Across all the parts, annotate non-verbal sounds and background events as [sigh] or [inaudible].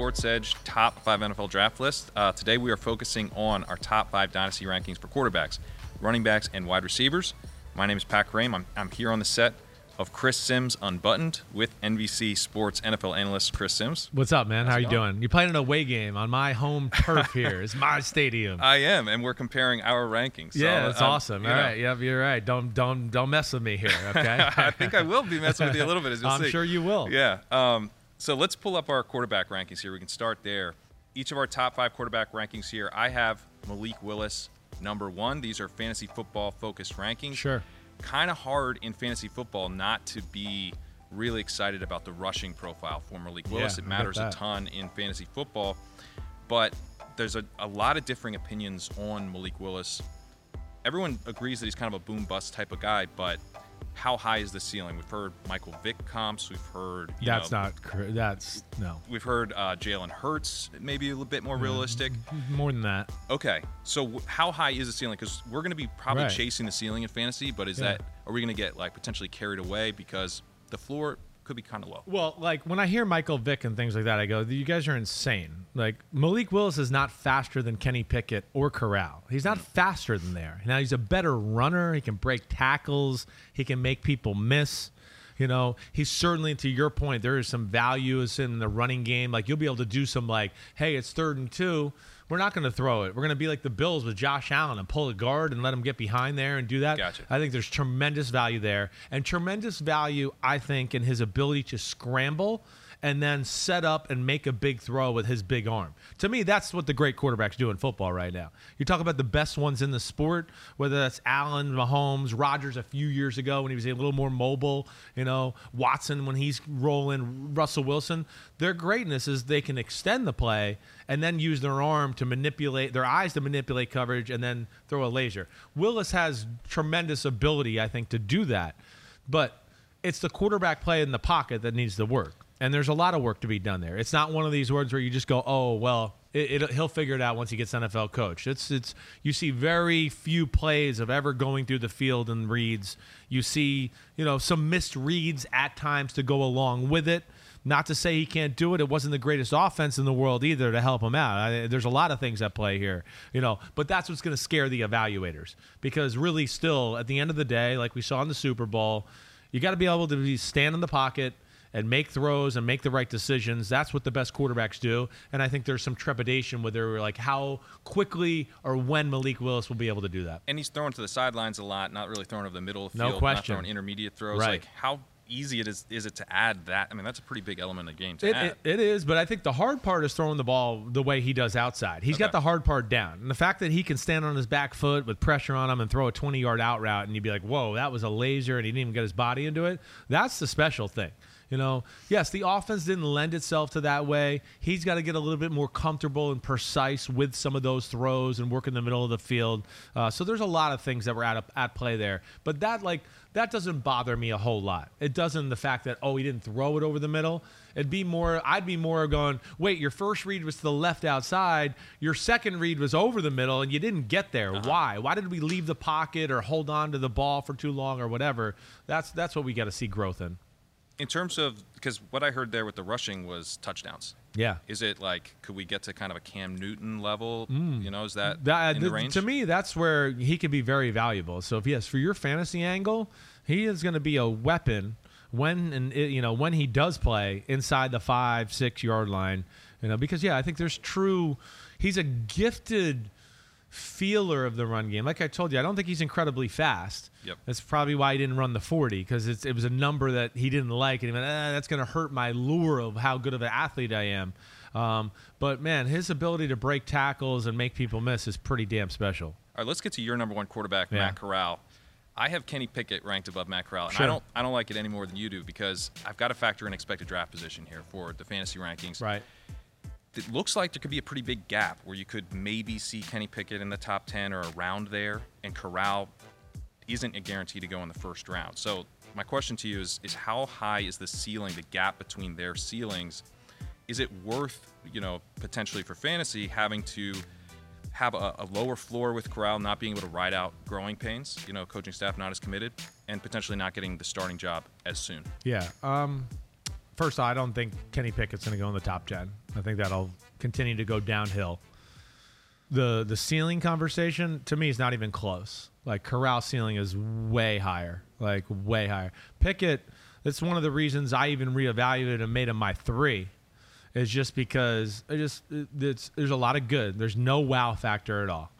Sports Edge top five NFL draft list. Uh, today we are focusing on our top five dynasty rankings for quarterbacks, running backs, and wide receivers. My name is Pat Kerrane. I'm, I'm here on the set of Chris Simms Unbuttoned with NBC Sports NFL analyst Chris Simms. What's up, man? How How's you going? doing? You're playing an away game on my home turf [laughs] here. It's my stadium. I am, and we're comparing our rankings. So, yeah, that's um, awesome. All know, right, yep, you're right. Don't don't don't mess with me here, [laughs] okay? I think I will be messing with you a little bit, as you'll [laughs] I'm see. sure you will. Yeah. Um, so let's pull up our quarterback rankings here. We can start there. Each of our top five quarterback rankings here. I have Malik Willis number one. These are fantasy football focused rankings. Sure. Kind of hard in fantasy football not to be really excited about the rushing profile for Malik Willis. Yeah, it matters a ton in fantasy football, but there's a, a lot of differing opinions on Malik Willis. Everyone agrees that he's kind of a boom bust type of guy, but how high is the ceiling? We've heard Michael Vick comps. We've heard you That's know, not. cor- That's no We've heard uh, Jalen Hurts, maybe a little bit more realistic. more than that. Okay, so w- how high is the ceiling? Because we're going to be probably Right. chasing the ceiling in fantasy, but is Yeah. that are we going to get like potentially carried away because the floor could be kind of low? Well, like when I hear Michael Vick and things like that, I go, "You guys are insane." Like Malik Willis is not faster than Kenny Pickett or Corral. He's not faster than there. Now he's a better runner. He can break tackles. He can make people miss. You know, he's certainly to your point. There is some values in the running game. Like you'll be able to do some like, "Hey, it's third and two. We're not going to throw it. We're going to be like the Bills with Josh Allen and pull a guard and let him get behind there and do that." Gotcha. I think there's tremendous value there, and tremendous value, I think, in his ability to scramble and then set up and make a big throw with his big arm. To me, that's what the great quarterbacks do in football right now. You talk about the best ones in the sport, whether that's Allen, Mahomes, Rodgers a few years ago when he was a little more mobile, you know, Watson when he's rolling, Russell Wilson. Their greatness is they can extend the play and then use their arm to manipulate their eyes to manipulate coverage and then throw a laser. Willis has tremendous ability, I think, to do that. But it's the quarterback play in the pocket that needs to work. And there's a lot of work to be done there. It's not one of these words where you just go, "Oh, well, it, it, he'll figure it out once he gets NFL coach." It's it's you see very few plays of ever going through the field and reads. You see, you know, some missed reads at times to go along with it. Not to say he can't do it. It wasn't the greatest offense in the world either to help him out. I, there's a lot of things at play here, you know. But that's what's going to scare the evaluators because really, still at the end of the day, like we saw in the Super Bowl, you got to be able to be, stand in the pocket and make throws and make the right decisions. That's what the best quarterbacks do. And I think there's some trepidation with their like how quickly or when Malik Willis will be able to do that. And he's throwing to the sidelines a lot, not really throwing over the middle of the No field, question. not throwing intermediate throws. Right. Like how easy it is is it to add that? I mean, that's a pretty big element of the game to It, add. it, it is, but I think the hard part is throwing the ball the way he does outside. He's got the hard part down. And the fact that he can stand on his back foot with pressure on him and throw a 20 yard out route, and you'd be like, whoa, that was a laser, and he didn't even get his body into it. That's the special thing. You know, yes, the offense didn't lend itself to that way. He's got to get a little bit more comfortable and precise with some of those throws and work in the middle of the field. Uh, so there's a lot of things that were at, at play there. But that, like, that doesn't bother me a whole lot. It doesn't the fact that, oh, he didn't throw it over the middle. It'd be more, I'd be more going, wait, your first read was to the left outside. Your second read was over the middle and you didn't get there. Why? Why did we leave the pocket or hold on to the ball for too long or whatever? That's, that's what we got to see growth in. In terms of because what I heard there with the rushing was touchdowns. Yeah. Is it like could we get to kind of a Cam Newton level? Mm. You know, is that, That, in the th- range? to me, that's where he could be very valuable. So, if yes, for your fantasy angle, he is going to be a weapon when and it- you know when he does play inside the five six yard line. You know, because yeah, I think there's true. He's a gifted feeler of the run game. Like I told you, I don't think he's incredibly fast. Yep. That's probably why he didn't run the 40 because it was a number that he didn't like, and he went, eh, "That's going to hurt my lure of how good of an athlete I am." Um, but man, his ability to break tackles and make people miss is pretty damn special. All right, let's get to your number one quarterback, Yeah. Matt Corral. I have Kenny Pickett ranked above Matt Corral, and Sure. I don't I don't like it any more than you do because I've got to factor in expected draft position here for the fantasy rankings. Right. It looks like there could be a pretty big gap where you could maybe see Kenny Pickett in the top 10 or around there, and Corral isn't a guarantee to go in the first round. So my question to you is, is how high is the ceiling, the gap between their ceilings? is it worth you know potentially for fantasy having to have a, a, lower floor with Corral, not being able to ride out growing pains, you know, coaching staff not as committed, and potentially not getting the starting job as soon. Yeah. Um, first, I don't think Kenny Pickett's going to go in the top ten. I think that'll continue to go downhill. The the ceiling conversation to me is not even close. Like Corral ceiling is way higher, like way higher. Pickett, that's one of the reasons I even reevaluated and made him my three is just because it just it's there's a lot of good. There's no wow factor at all.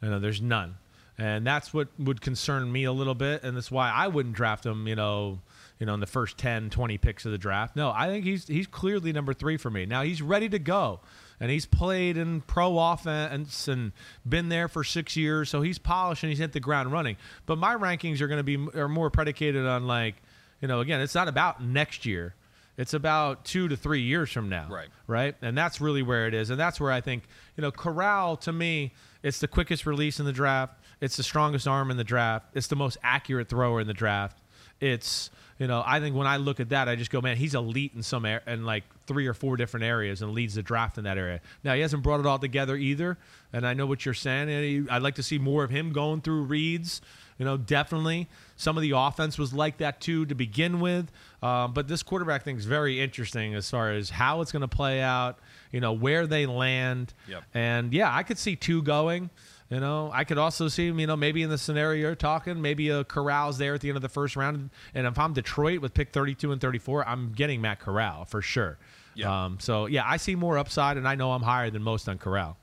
You know, there's none. And that's what would concern me a little bit and that's why I wouldn't draft him, you know, you know, in the first 10, 20 picks of the draft. No, I think he's he's clearly number 3 for me. Now he's ready to go. And he's played in pro offense and been there for 6 years, so he's polished and he's hit the ground running. But my rankings are going to be are more predicated on like, you know, again, it's not about next year it's about two to three years from now. Right. Right. And that's really where it is. And that's where I think, you know, Corral, to me, it's the quickest release in the draft. It's the strongest arm in the draft. It's the most accurate thrower in the draft. It's, you know, I think when I look at that, I just go, man, he's elite in some air, in like three or four different areas and leads the draft in that area. Now he hasn't brought it all together either, and I know what you're saying. I'd like to see more of him going through reads. You know, definitely some of the offense was like that too to begin with. Um, but this quarterback thing is very interesting as far as how it's going to play out. You know, where they land, yep. and yeah, I could see two going. You know, I could also see, him, you know, maybe in the scenario you're talking, maybe a Corral's there at the end of the first round. And if I'm Detroit with pick 32 and 34, I'm getting Matt Corral for sure. Yeah. Um, so, yeah, I see more upside, and I know I'm higher than most on Corral.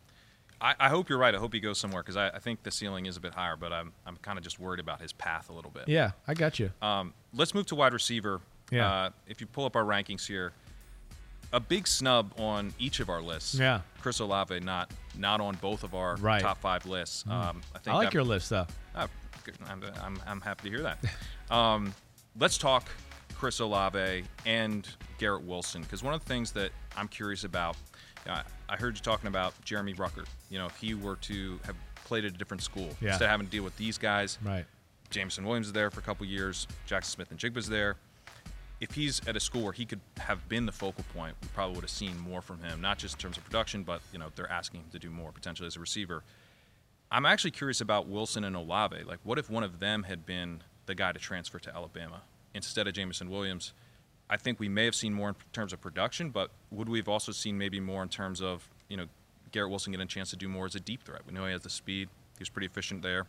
I, I hope you're right. I hope he goes somewhere because I, I, think the ceiling is a bit higher, but I'm, I'm kind of just worried about his path a little bit. Yeah, I got you. Um, let's move to wide receiver. Yeah. Uh, if you pull up our rankings here, a big snub on each of our lists. Yeah. Chris Olave not not on both of our right. top five lists. Mm. Um, I think I like your list though. Uh, I'm, I'm, I'm happy to hear that. [laughs] um, let's talk Chris Olave and Garrett Wilson because one of the things that I'm curious about. Uh, I heard you talking about Jeremy Ruckert. You know, if he were to have played at a different school yeah. instead of having to deal with these guys. Right. Jameson Williams is there for a couple years. Jackson Smith-Njigba's there if he's at a school where he could have been the focal point, we probably would have seen more from him, not just in terms of production, but you know they're asking him to do more potentially as a receiver. I'm actually curious about Wilson and Olave. Like, what if one of them had been the guy to transfer to Alabama instead of Jameson Williams? I think we may have seen more in terms of production, but would we have also seen maybe more in terms of you know Garrett Wilson getting a chance to do more as a deep threat? We know he has the speed; he was pretty efficient there.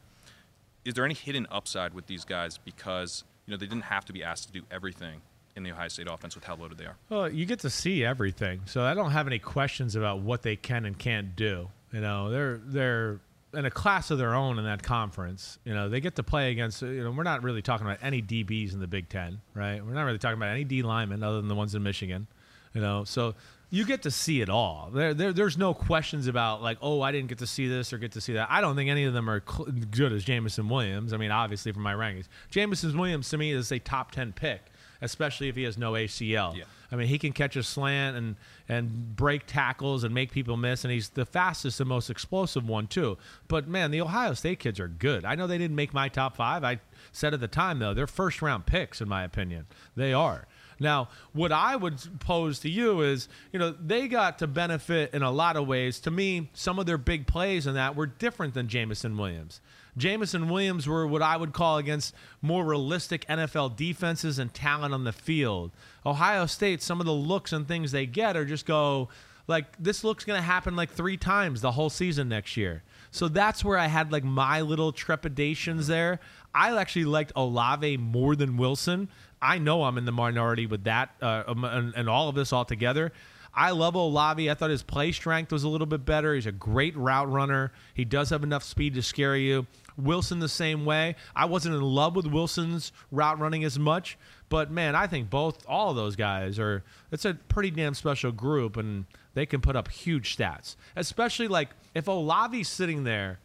Is there any hidden upside with these guys because you know they didn't have to be asked to do everything in the Ohio State offense with how loaded they are. Well, you get to see everything, so I don't have any questions about what they can and can't do. You know, they're they're in a class of their own in that conference. You know, they get to play against. You know, we're not really talking about any DBs in the Big Ten, right? We're not really talking about any D linemen other than the ones in Michigan. You know, so you get to see it all. There, there, there's no questions about like, oh, I didn't get to see this or get to see that. I don't think any of them are cl- good as Jameson Williams. I mean, obviously from my rankings, Jameson Williams to me is a top ten pick especially if he has no ACL. Yeah. I mean, he can catch a slant and and break tackles and make people miss, and he's the fastest and most explosive one too. But man, the Ohio State kids are good. I know they didn't make my top five. I said at the time though, they're first round picks in my opinion. They are. Now, what I would pose to you is, you know, they got to benefit in a lot of ways. To me, some of their big plays in that were different than Jameson Williams. Jameson Williams were what I would call against more realistic NFL defenses and talent on the field. Ohio State, some of the looks and things they get are just go like this looks going to happen like three times the whole season next year. So that's where I had like my little trepidations there. I actually liked Olave more than Wilson. I know I'm in the minority with that uh, um, and, and all of this all together. I love Olave. I thought his play strength was a little bit better. He's a great route runner. He does have enough speed to scare you. Wilson the same way. I wasn't in love with Wilson's route running as much, but man, I think both all of those guys are it's a pretty damn special group and they can put up huge stats. Especially like if Olave's sitting there,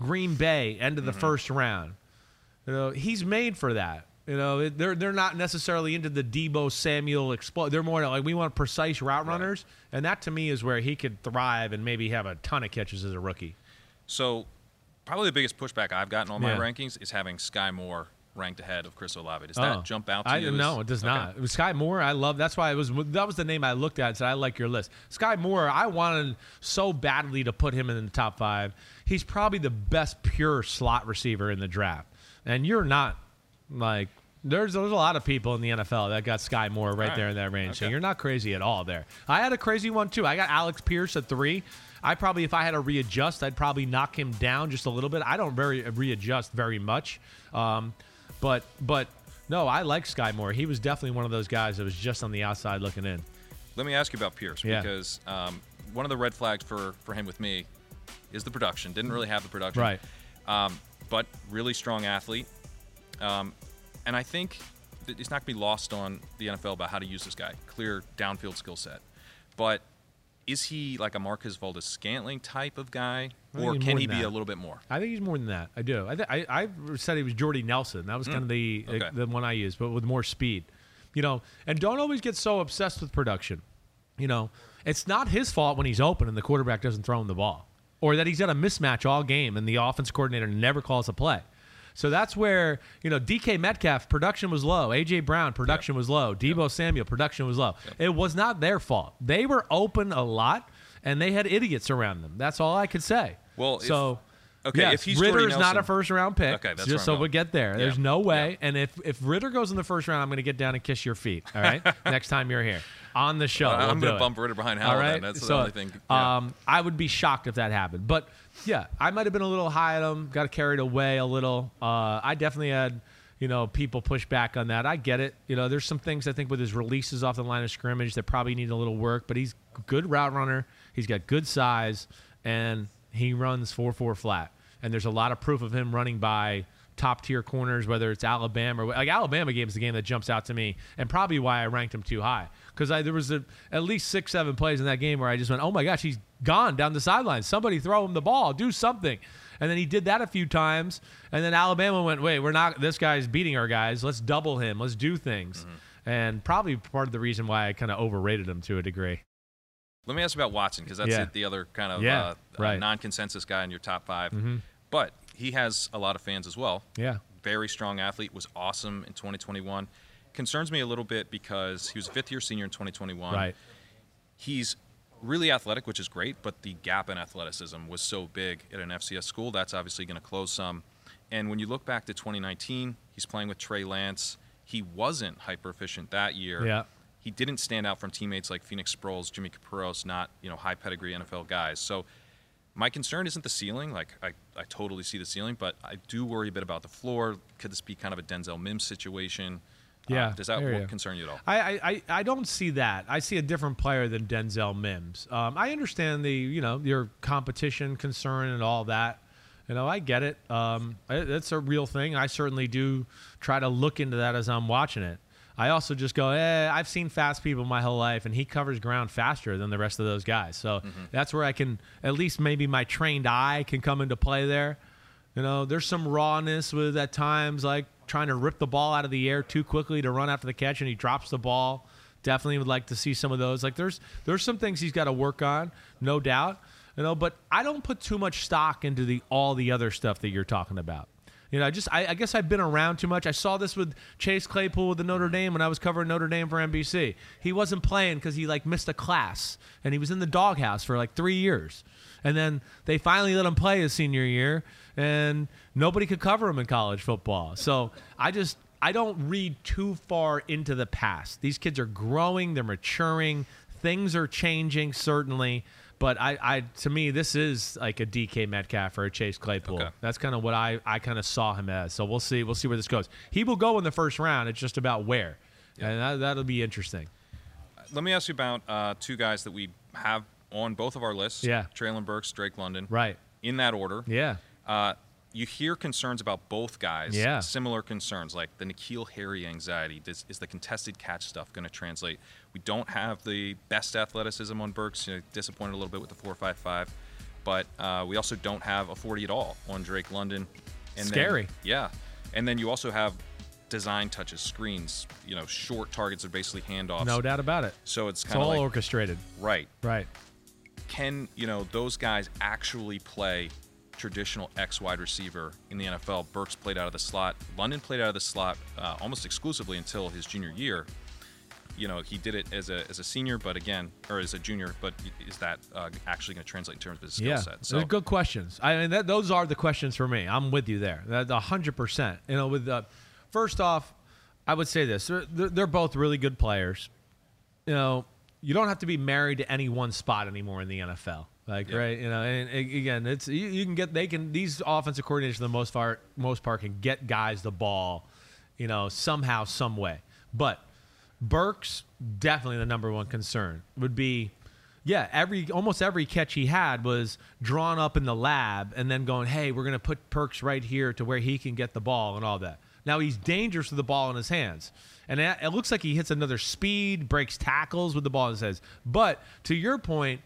Green Bay, end of the mm-hmm. first round. You know, he's made for that. You know, they're they're not necessarily into the Deebo Samuel explode. They're more like we want precise route runners, right. and that to me is where he could thrive and maybe have a ton of catches as a rookie. So, probably the biggest pushback I've gotten on my rankings is having Sky Moore ranked ahead of Chris Olave. Does that Oh. jump out to I, you? No, it does Okay. not. It was Sky Moore, I love. That's why it was. That was the name I looked at and said I like your list. Sky Moore, I wanted so badly to put him in the top five. He's probably the best pure slot receiver in the draft, and you're not like. There's, there's a lot of people in the NFL that got Sky Moore right, right. there in that range. So you're not crazy at all there. I had a crazy one too. I got Alec Pierce at three. I probably, if I had to readjust, I'd probably knock him down just a little bit. I don't very readjust very much, um, but but no, I like Sky Moore. He was definitely one of those guys that was just on the outside looking in. Let me ask you about Pierce Yeah. because um, one of the red flags for for him with me is the production. Didn't really have the production, Right. Um, but really strong athlete, um, and I think it's not going to be lost on the NFL about how to use this guy. Clear downfield skill set, but is he like a Marquez Valdes-Scantling type of guy, or can he be that. a little bit more? I think he's more than that. I do. I th- I, I said he was Jordy Nelson. That was hmm. kind of the Okay. the one I used, but with more speed. You know, and don't always get so obsessed with production. You know, it's not his fault when he's open and the quarterback doesn't throw him the ball, or that he's got a mismatch all game and the offense coordinator never calls a play. So that's where you know DK Metcalf production was low, AJ Brown production was low, Deebo Samuel production was low. It was not their fault. They were open a lot, and they had idiots around them. That's all I could say. Well, if- so okay, yes, if he's is not a first round pick. Okay, that's just so we going. get there. There's no way. yeah. And if if Ridder goes in the first round, I'm going to get down and kiss your feet. All right, [laughs] next time you're here on the show. Uh, we'll I'm gonna bump Ridder behind All Howell. right, Then. That's so the only thing. Yeah. um, I would be shocked if that happened. But yeah, I might have been a little high on him. Got carried away a little. Uh, I definitely had. You know, people push back on that. I get it. You know, there's some things I think with his releases off the line of scrimmage that probably need a little work, but he's good route runner. He's got good size, and he runs 4 4 flat. And there's a lot of proof of him running by top tier corners, whether it's Alabama or like Alabama game is the game that jumps out to me, and probably why I ranked him too high because there was a, at least six, seven plays in that game where I just went, oh my gosh, he's gone down the sideline. Somebody throw him the ball, do something. And then he did that a few times, and then Alabama went, wait, we're not. This guy's beating our guys. Let's double him. Let's do things. Mm-hmm. And probably part of the reason why I kind of overrated him to a degree. Let me ask you about Watson because that's Yeah. the other kind of Yeah, uh, right. uh, non-consensus guy in your top 5 Mm-hmm. But he has a lot of fans as well. Yeah. Very strong athlete. Was awesome in 2021. Concerns me a little bit because he was a fifth-year senior in 2021. Right. He's really athletic, which is great, but the gap in athleticism was so big at an FCS school. That's obviously going to close some. And when you look back to 2019, he's playing with Trey Lance. He wasn't hyper efficient that year. Yeah. He didn't stand out from teammates like Phoenix Sproles, Jimmy Capuros, not you know high pedigree NFL guys. So my concern isn't the ceiling. Like I, I totally see the ceiling, but I do worry a bit about the floor. Could this be kind of a Denzel Mims situation? Uh, Yeah, does that you. concern you at all? I, I, I- I don't see that. I see a different player than Denzel Mims. Um, I understand the you know your competition concern and all that. You know, I get it. Um, that's a real thing. I certainly do try to look into that as I'm watching it. I also just go, eh, I've seen fast people my whole life, and he covers ground faster than the rest of those guys. So that's where I can, at least maybe my trained eye can come into play there. You know, there's some rawness with at times like trying to rip the ball out of the air too quickly to run after the catch and he drops the ball. Definitely would like to see some of those. Like there's there's some things he's got to work on, no doubt. You know, but I don't put too much stock into the all the other stuff that you're talking about. You know, I just I, I guess I've been around too much. I saw this with Chase Claypool with the Notre mm-hmm. Dame when I was covering Notre Dame for NBC. He wasn't playing because he like missed a class and he was in the doghouse for like three years. And then they finally let him play his senior year, and nobody could cover him in college football. So I just I don't read too far into the past. These kids are growing, they're maturing, things are changing certainly. But I, I to me, this is like a DK Metcalf or a Chase Claypool. Okay. That's kind of what I, I kind of saw him as. So we'll see we'll see where this goes. He will go in the first round. It's just about where, and that, that'll be interesting. Let me ask you about uh, two guys that we have on both of our lists. Yeah. Treylon Burks, Drake London. Right? In that order. Yeah. Uh, you hear concerns about both guys. Yeah. Similar concerns, like the N'Keal Harry anxiety. Does, is the contested catch stuff going to translate? We don't have the best athleticism on Burks. You know, disappointed a little bit with the four five five, but uh, we also don't have a forty at all on Drake London. And then- Scary. yeah, and then you also have design touches, screens. You know, short targets are basically handoffs. No doubt about it. So it's It's kind of all like orchestrated. right Right. can you know those guys actually play traditional X wide receiver in the NFL. Burks played out of the slot. London played out of the slot uh, almost exclusively until his junior year. You know, he did it as a, as a senior, but again, or as a junior. But is that uh, actually going to translate in terms of his skill yeah, set? So good questions. I mean, that, those are the questions for me. I'm with you there. That hundred percent. You know, with the first off, I would say this: they're, they're both really good players. You know, you don't have to be married to any one spot anymore in the NFL. Like Yeah. right, you know, and, and again, it's you, you can get they can these offensive coordinators for the most part most part can get guys the ball, you know, somehow, some way. But Burks definitely the number one concern would be, yeah, every almost every catch he had was drawn up in the lab and then going, hey, we're gonna put Burks right here to where he can get the ball and all that. Now he's dangerous with the ball in his hands. And it it looks like he hits another speed, breaks tackles with the ball in his hands. But to your point,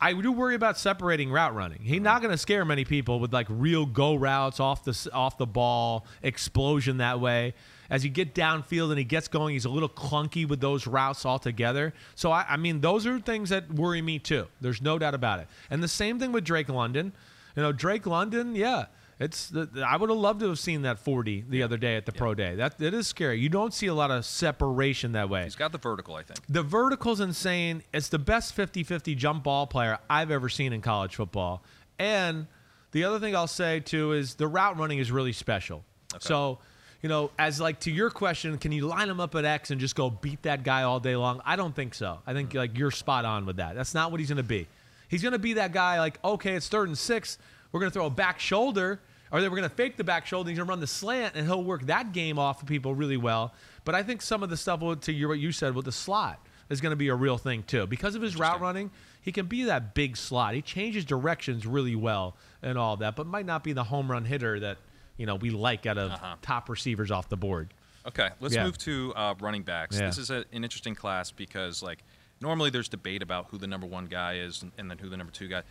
I do worry about separating route running. He's not going to scare many people with like real go routes off the off the ball explosion that way. As you get downfield and he gets going, he's a little clunky with those routes altogether. So I, I mean, those are things that worry me too. There's no doubt about it. And the same thing with Drake London. You know, Drake London, yeah. It's the, I would have loved to have seen that 40 the other day at the pro day. That it is scary. You don't see a lot of separation that way. he's got the vertical, I think. The vertical's insane. It's the best 50 50 jump ball player I've ever seen in college football. And the other thing I'll say too is the route running is really special. So, you know, as like to your question, can you line him up at X and just go beat that guy all day long? I don't think so. I think mm. like you're spot on with that. That's not what he's going to be. He's going to be that guy like, okay, it's third and six. We're going to throw a back shoulder, or they we're going to fake the back shoulder. He's going to run the slant, and he'll work that game off of people really well. But I think some of the stuff to your, what you said with the slot is going to be a real thing too. Because of his route running, he can be that big slot. He changes directions really well and all that, but might not be the home run hitter that you know we like out of Uh-huh. top receivers off the board. Okay, let's Yeah. move to uh, running backs. Yeah. This is a, an interesting class because, like, normally there's debate about who the number one guy is and, and then who the number two guy.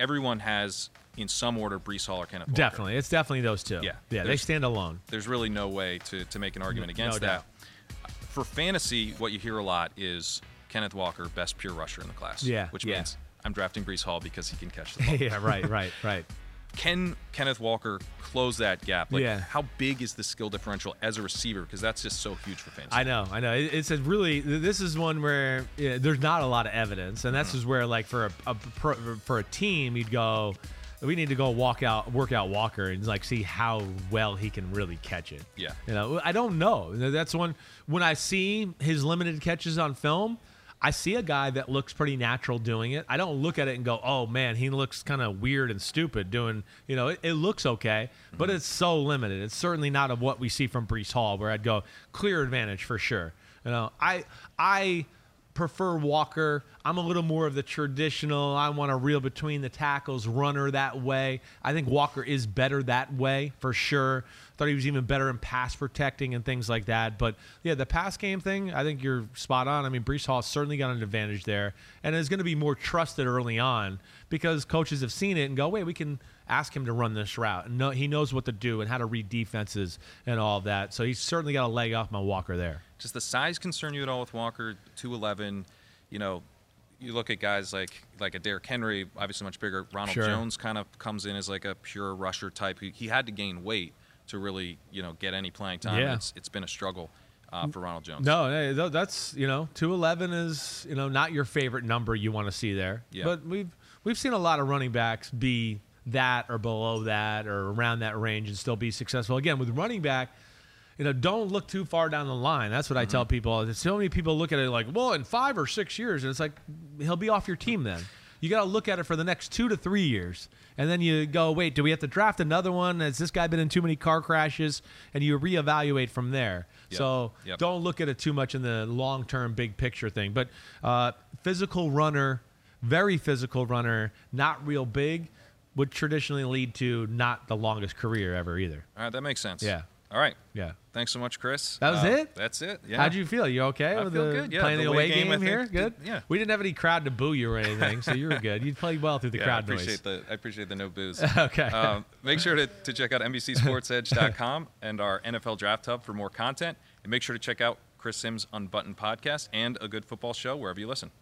Everyone has, in some order, Breece Hall or Kenneth Walker. Definitely, it's definitely those two. Yeah, yeah, they stand alone. There's really no way to, to make an argument against doubt. that. For fantasy, what you hear a lot is Kenneth Walker, best pure rusher in the class. Yeah, Which yeah. means I'm drafting Breece Hall because he can catch the [laughs] ball. yeah, right, right, right. Can Kenneth Walker close that gap? Like, Yeah. how big is the skill differential as a receiver? Because that's just so huge for fantasy. I know, I know. It- It's a really. This is one where yeah, there's not a lot of evidence, and Mm-hmm. that's just where, like, for a, a pro, for a team, you'd go. We need to go walk out, work out Walker, and like see how well he can really catch it. Yeah. you know, I don't know. That's one. When I see his limited catches on film, I see a guy that looks pretty natural doing it. I don't look at it and go, "Oh man, he looks kind of weird and stupid doing." You know, it, it looks okay, but mm-hmm. it's so limited. It's certainly not of what we see from Breece Hall, where I'd go clear advantage for sure. You know, I I prefer Walker. I'm a little more of the traditional. I want to reel between the tackles runner that way. I think Walker is better that way for sure. Thought he was even better in pass protecting and things like that. But yeah, the pass game thing, I think you're spot on. I mean, Breece Hall certainly got an advantage there, and is going to be more trusted early on because coaches have seen it and go, wait, we can ask him to run this route. Know, he knows what to do and how to read defenses and all of that. So he's certainly got a leg off my Walker there. Does the size concern you at all with Walker? Two eleven, you know, you look at guys like like a Derrick Henry, obviously much bigger. Ronald Sure. Jones kind of comes in as like a pure rusher type. He, he had to gain weight to really you know get any playing time. Yeah. It's it's been a struggle uh, for Ronald Jones. No, that's you know, two eleven is you know not your favorite number you want to see there. Yeah. But we've we've seen a lot of running backs be that or below that or around that range and still be successful. Again, with running back, you know, don't look too far down the line. That's what I tell people. So many people look at it like, well, in five or six years, and it's like he'll be off your team then. You got to look at it for the next two to three years, and then you go, wait, do we have to draft another one? Has this guy been in too many car crashes? And you reevaluate from there. Yep. So Yep. don't look at it too much in the long term, big picture thing. But uh, physical runner, very physical runner, not real big, would traditionally lead to not the longest career ever either. All right, that makes sense. Yeah. All right. Yeah. Thanks so much, Chris. That was Uh, it? That's it. Yeah. How'd you feel? You okay I with feel the good, yeah. playing The the away game, game, I here? did- Good. yeah. We didn't have any crowd to boo you or anything, so you were [laughs] good. You played well through the Yeah, I crowd appreciate noise. the I appreciate the no booze. [laughs] Okay. Um, make sure to, to check out NBCSportsEdge.com [laughs] and our NFL Draft Hub for more content. And make sure to check out Chris Simms' Unbuttoned podcast and a good football show wherever you listen.